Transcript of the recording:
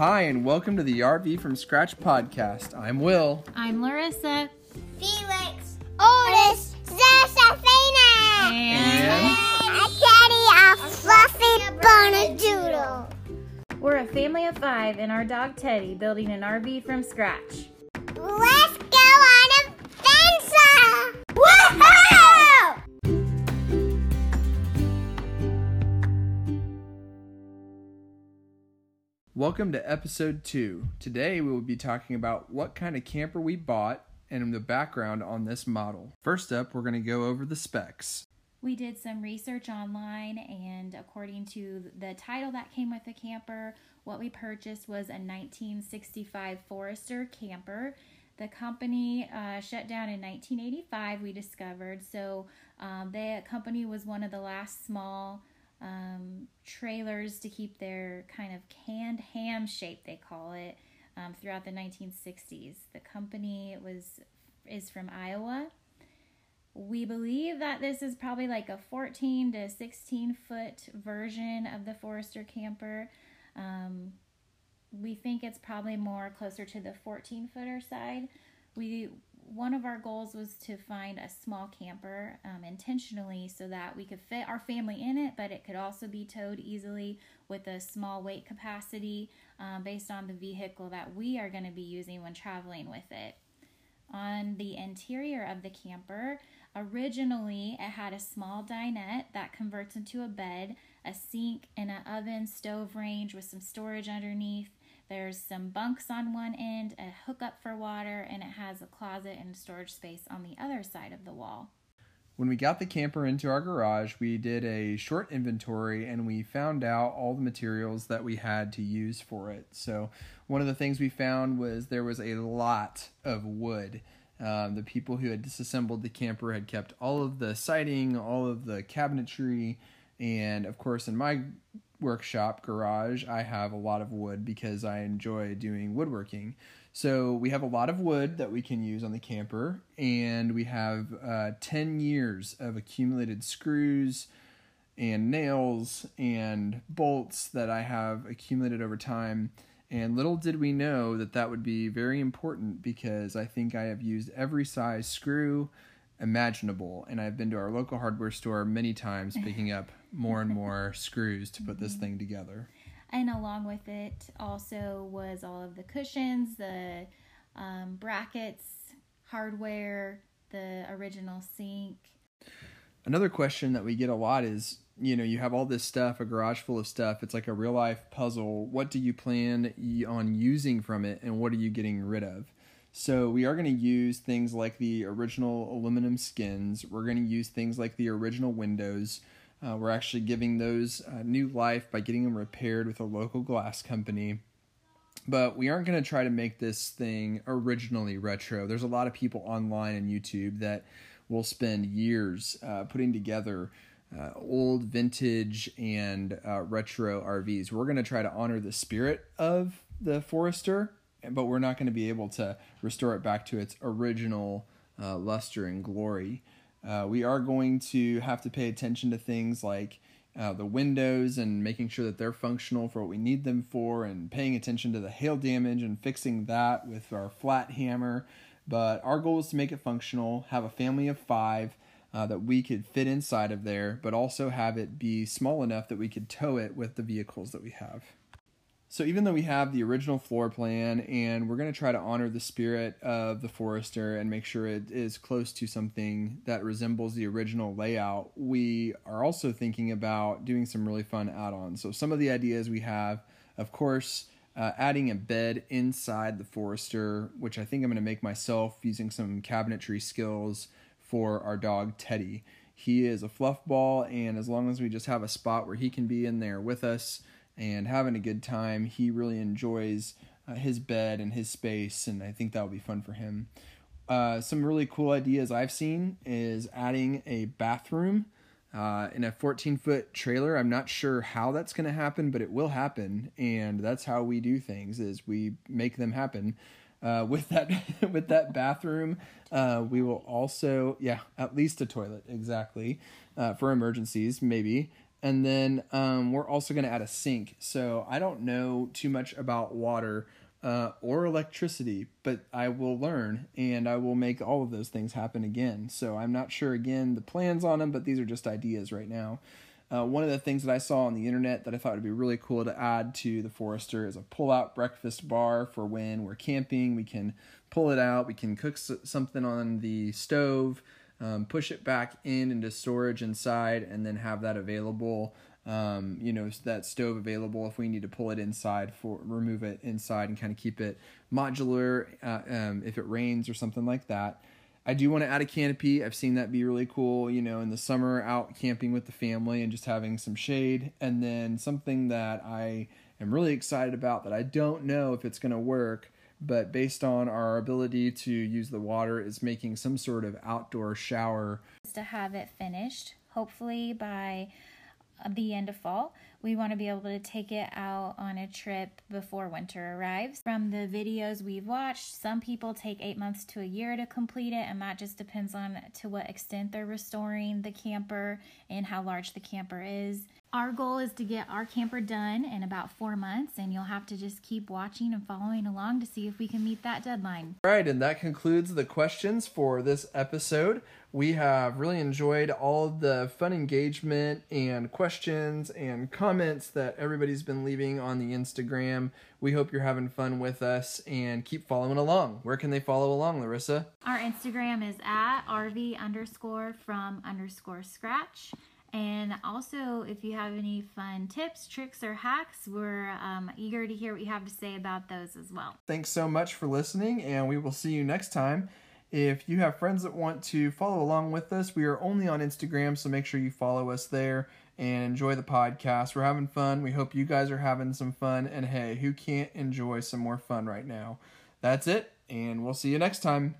Hi, and welcome to the RV from Scratch podcast. I'm Will. I'm Larissa. Felix. Otis. Josephina. And A kitty, a fluffy Bernedoodle. we're a family of five and our dog Teddy building an RV from scratch. Let's Welcome to episode two. Today we will be talking about what kind of camper we bought and the background on this model. First up, we're going to go over the specs. We did some research online, and according to the title that came with the camper, what we purchased was a 1965 Forester camper. The company uh, shut down in 1985, we discovered. So, um, the company was one of the last small um, trailers to keep their kind of canned ham shape, they call it, um, throughout the 1960s. The company was is from Iowa. We believe that this is probably like a 14 to 16 foot version of the Forester camper. Um, we think it's probably more closer to the 14 footer side. We one of our goals was to find a small camper um, intentionally so that we could fit our family in it, but it could also be towed easily with a small weight capacity um, based on the vehicle that we are going to be using when traveling with it. On the interior of the camper, originally it had a small dinette that converts into a bed, a sink, and an oven stove range with some storage underneath. There's some bunks on one end, a hookup for water, and it has a closet and storage space on the other side of the wall. When we got the camper into our garage, we did a short inventory and we found out all the materials that we had to use for it. So, one of the things we found was there was a lot of wood. Um, the people who had disassembled the camper had kept all of the siding, all of the cabinetry, and of course, in my workshop garage, I have a lot of wood because I enjoy doing woodworking. So we have a lot of wood that we can use on the camper, and we have uh, 10 years of accumulated screws and nails and bolts that I have accumulated over time. And little did we know that that would be very important because I think I have used every size screw imaginable. And I've been to our local hardware store many times picking up more and more screws to put this thing together. And along with it also was all of the cushions, the um, brackets, hardware, the original sink. Another question that we get a lot is you know, you have all this stuff, a garage full of stuff. It's like a real life puzzle. What do you plan on using from it, and what are you getting rid of? So, we are going to use things like the original aluminum skins. We're going to use things like the original windows. Uh, we're actually giving those uh, new life by getting them repaired with a local glass company. But we aren't going to try to make this thing originally retro. There's a lot of people online and YouTube that will spend years uh, putting together uh, old, vintage, and uh, retro RVs. We're going to try to honor the spirit of the Forester, but we're not going to be able to restore it back to its original uh, luster and glory. Uh, we are going to have to pay attention to things like uh, the windows and making sure that they're functional for what we need them for, and paying attention to the hail damage and fixing that with our flat hammer. But our goal is to make it functional, have a family of five uh, that we could fit inside of there, but also have it be small enough that we could tow it with the vehicles that we have. So even though we have the original floor plan and we're going to try to honor the spirit of the Forester and make sure it is close to something that resembles the original layout, we are also thinking about doing some really fun add-ons. So some of the ideas we have, of course, uh, adding a bed inside the Forester, which I think I'm going to make myself using some cabinetry skills for our dog Teddy. He is a fluff ball, and as long as we just have a spot where he can be in there with us and having a good time, he really enjoys uh, his bed and his space, and I think that will be fun for him. Uh, some really cool ideas I've seen is adding a bathroom uh, in a 14 foot trailer. I'm not sure how that's going to happen, but it will happen, and that's how we do things: is we make them happen. Uh, with that with that bathroom, uh, we will also yeah at least a toilet exactly uh, for emergencies maybe. And then um, we're also going to add a sink. So I don't know too much about water uh, or electricity, but I will learn and I will make all of those things happen again. So I'm not sure again the plans on them, but these are just ideas right now. Uh, one of the things that I saw on the internet that I thought would be really cool to add to the Forester is a pull-out breakfast bar for when we're camping. We can pull it out. We can cook something on the stove, um, push it back in into storage inside, and then have that available um, you know, that stove available if we need to pull it inside for remove it inside and kind of keep it modular uh, um, if it rains or something like that. I do want to add a canopy. I've seen that be really cool, you know, in the summer out camping with the family and just having some shade. And then something that I am really excited about that I don't know if it's going to work, but based on our ability to use the water, is making some sort of outdoor shower. To have it finished, hopefully by uh, the end of fall. We want to be able to take it out on a trip before winter arrives. From the videos we've watched, some people take eight months to a year to complete it, and that just depends on to what extent they're restoring the camper and how large the camper is. Our goal is to get our camper done in about four months, and you'll have to just keep watching and following along to see if we can meet that deadline. All right, and that concludes the questions for this episode. We have really enjoyed all the fun engagement and questions and comments that everybody's been leaving on the Instagram. We hope you're having fun with us and keep following along. Where can they follow along, Larissa? Our Instagram is at RV underscore from underscore scratch. And also, if you have any fun tips, tricks, or hacks, we're um, eager to hear what you have to say about those as well. Thanks so much for listening, and we will see you next time. If you have friends that want to follow along with us, we are only on Instagram, so make sure you follow us there and enjoy the podcast. We're having fun. We hope you guys are having some fun. And hey, who can't enjoy some more fun right now? That's it, and we'll see you next time.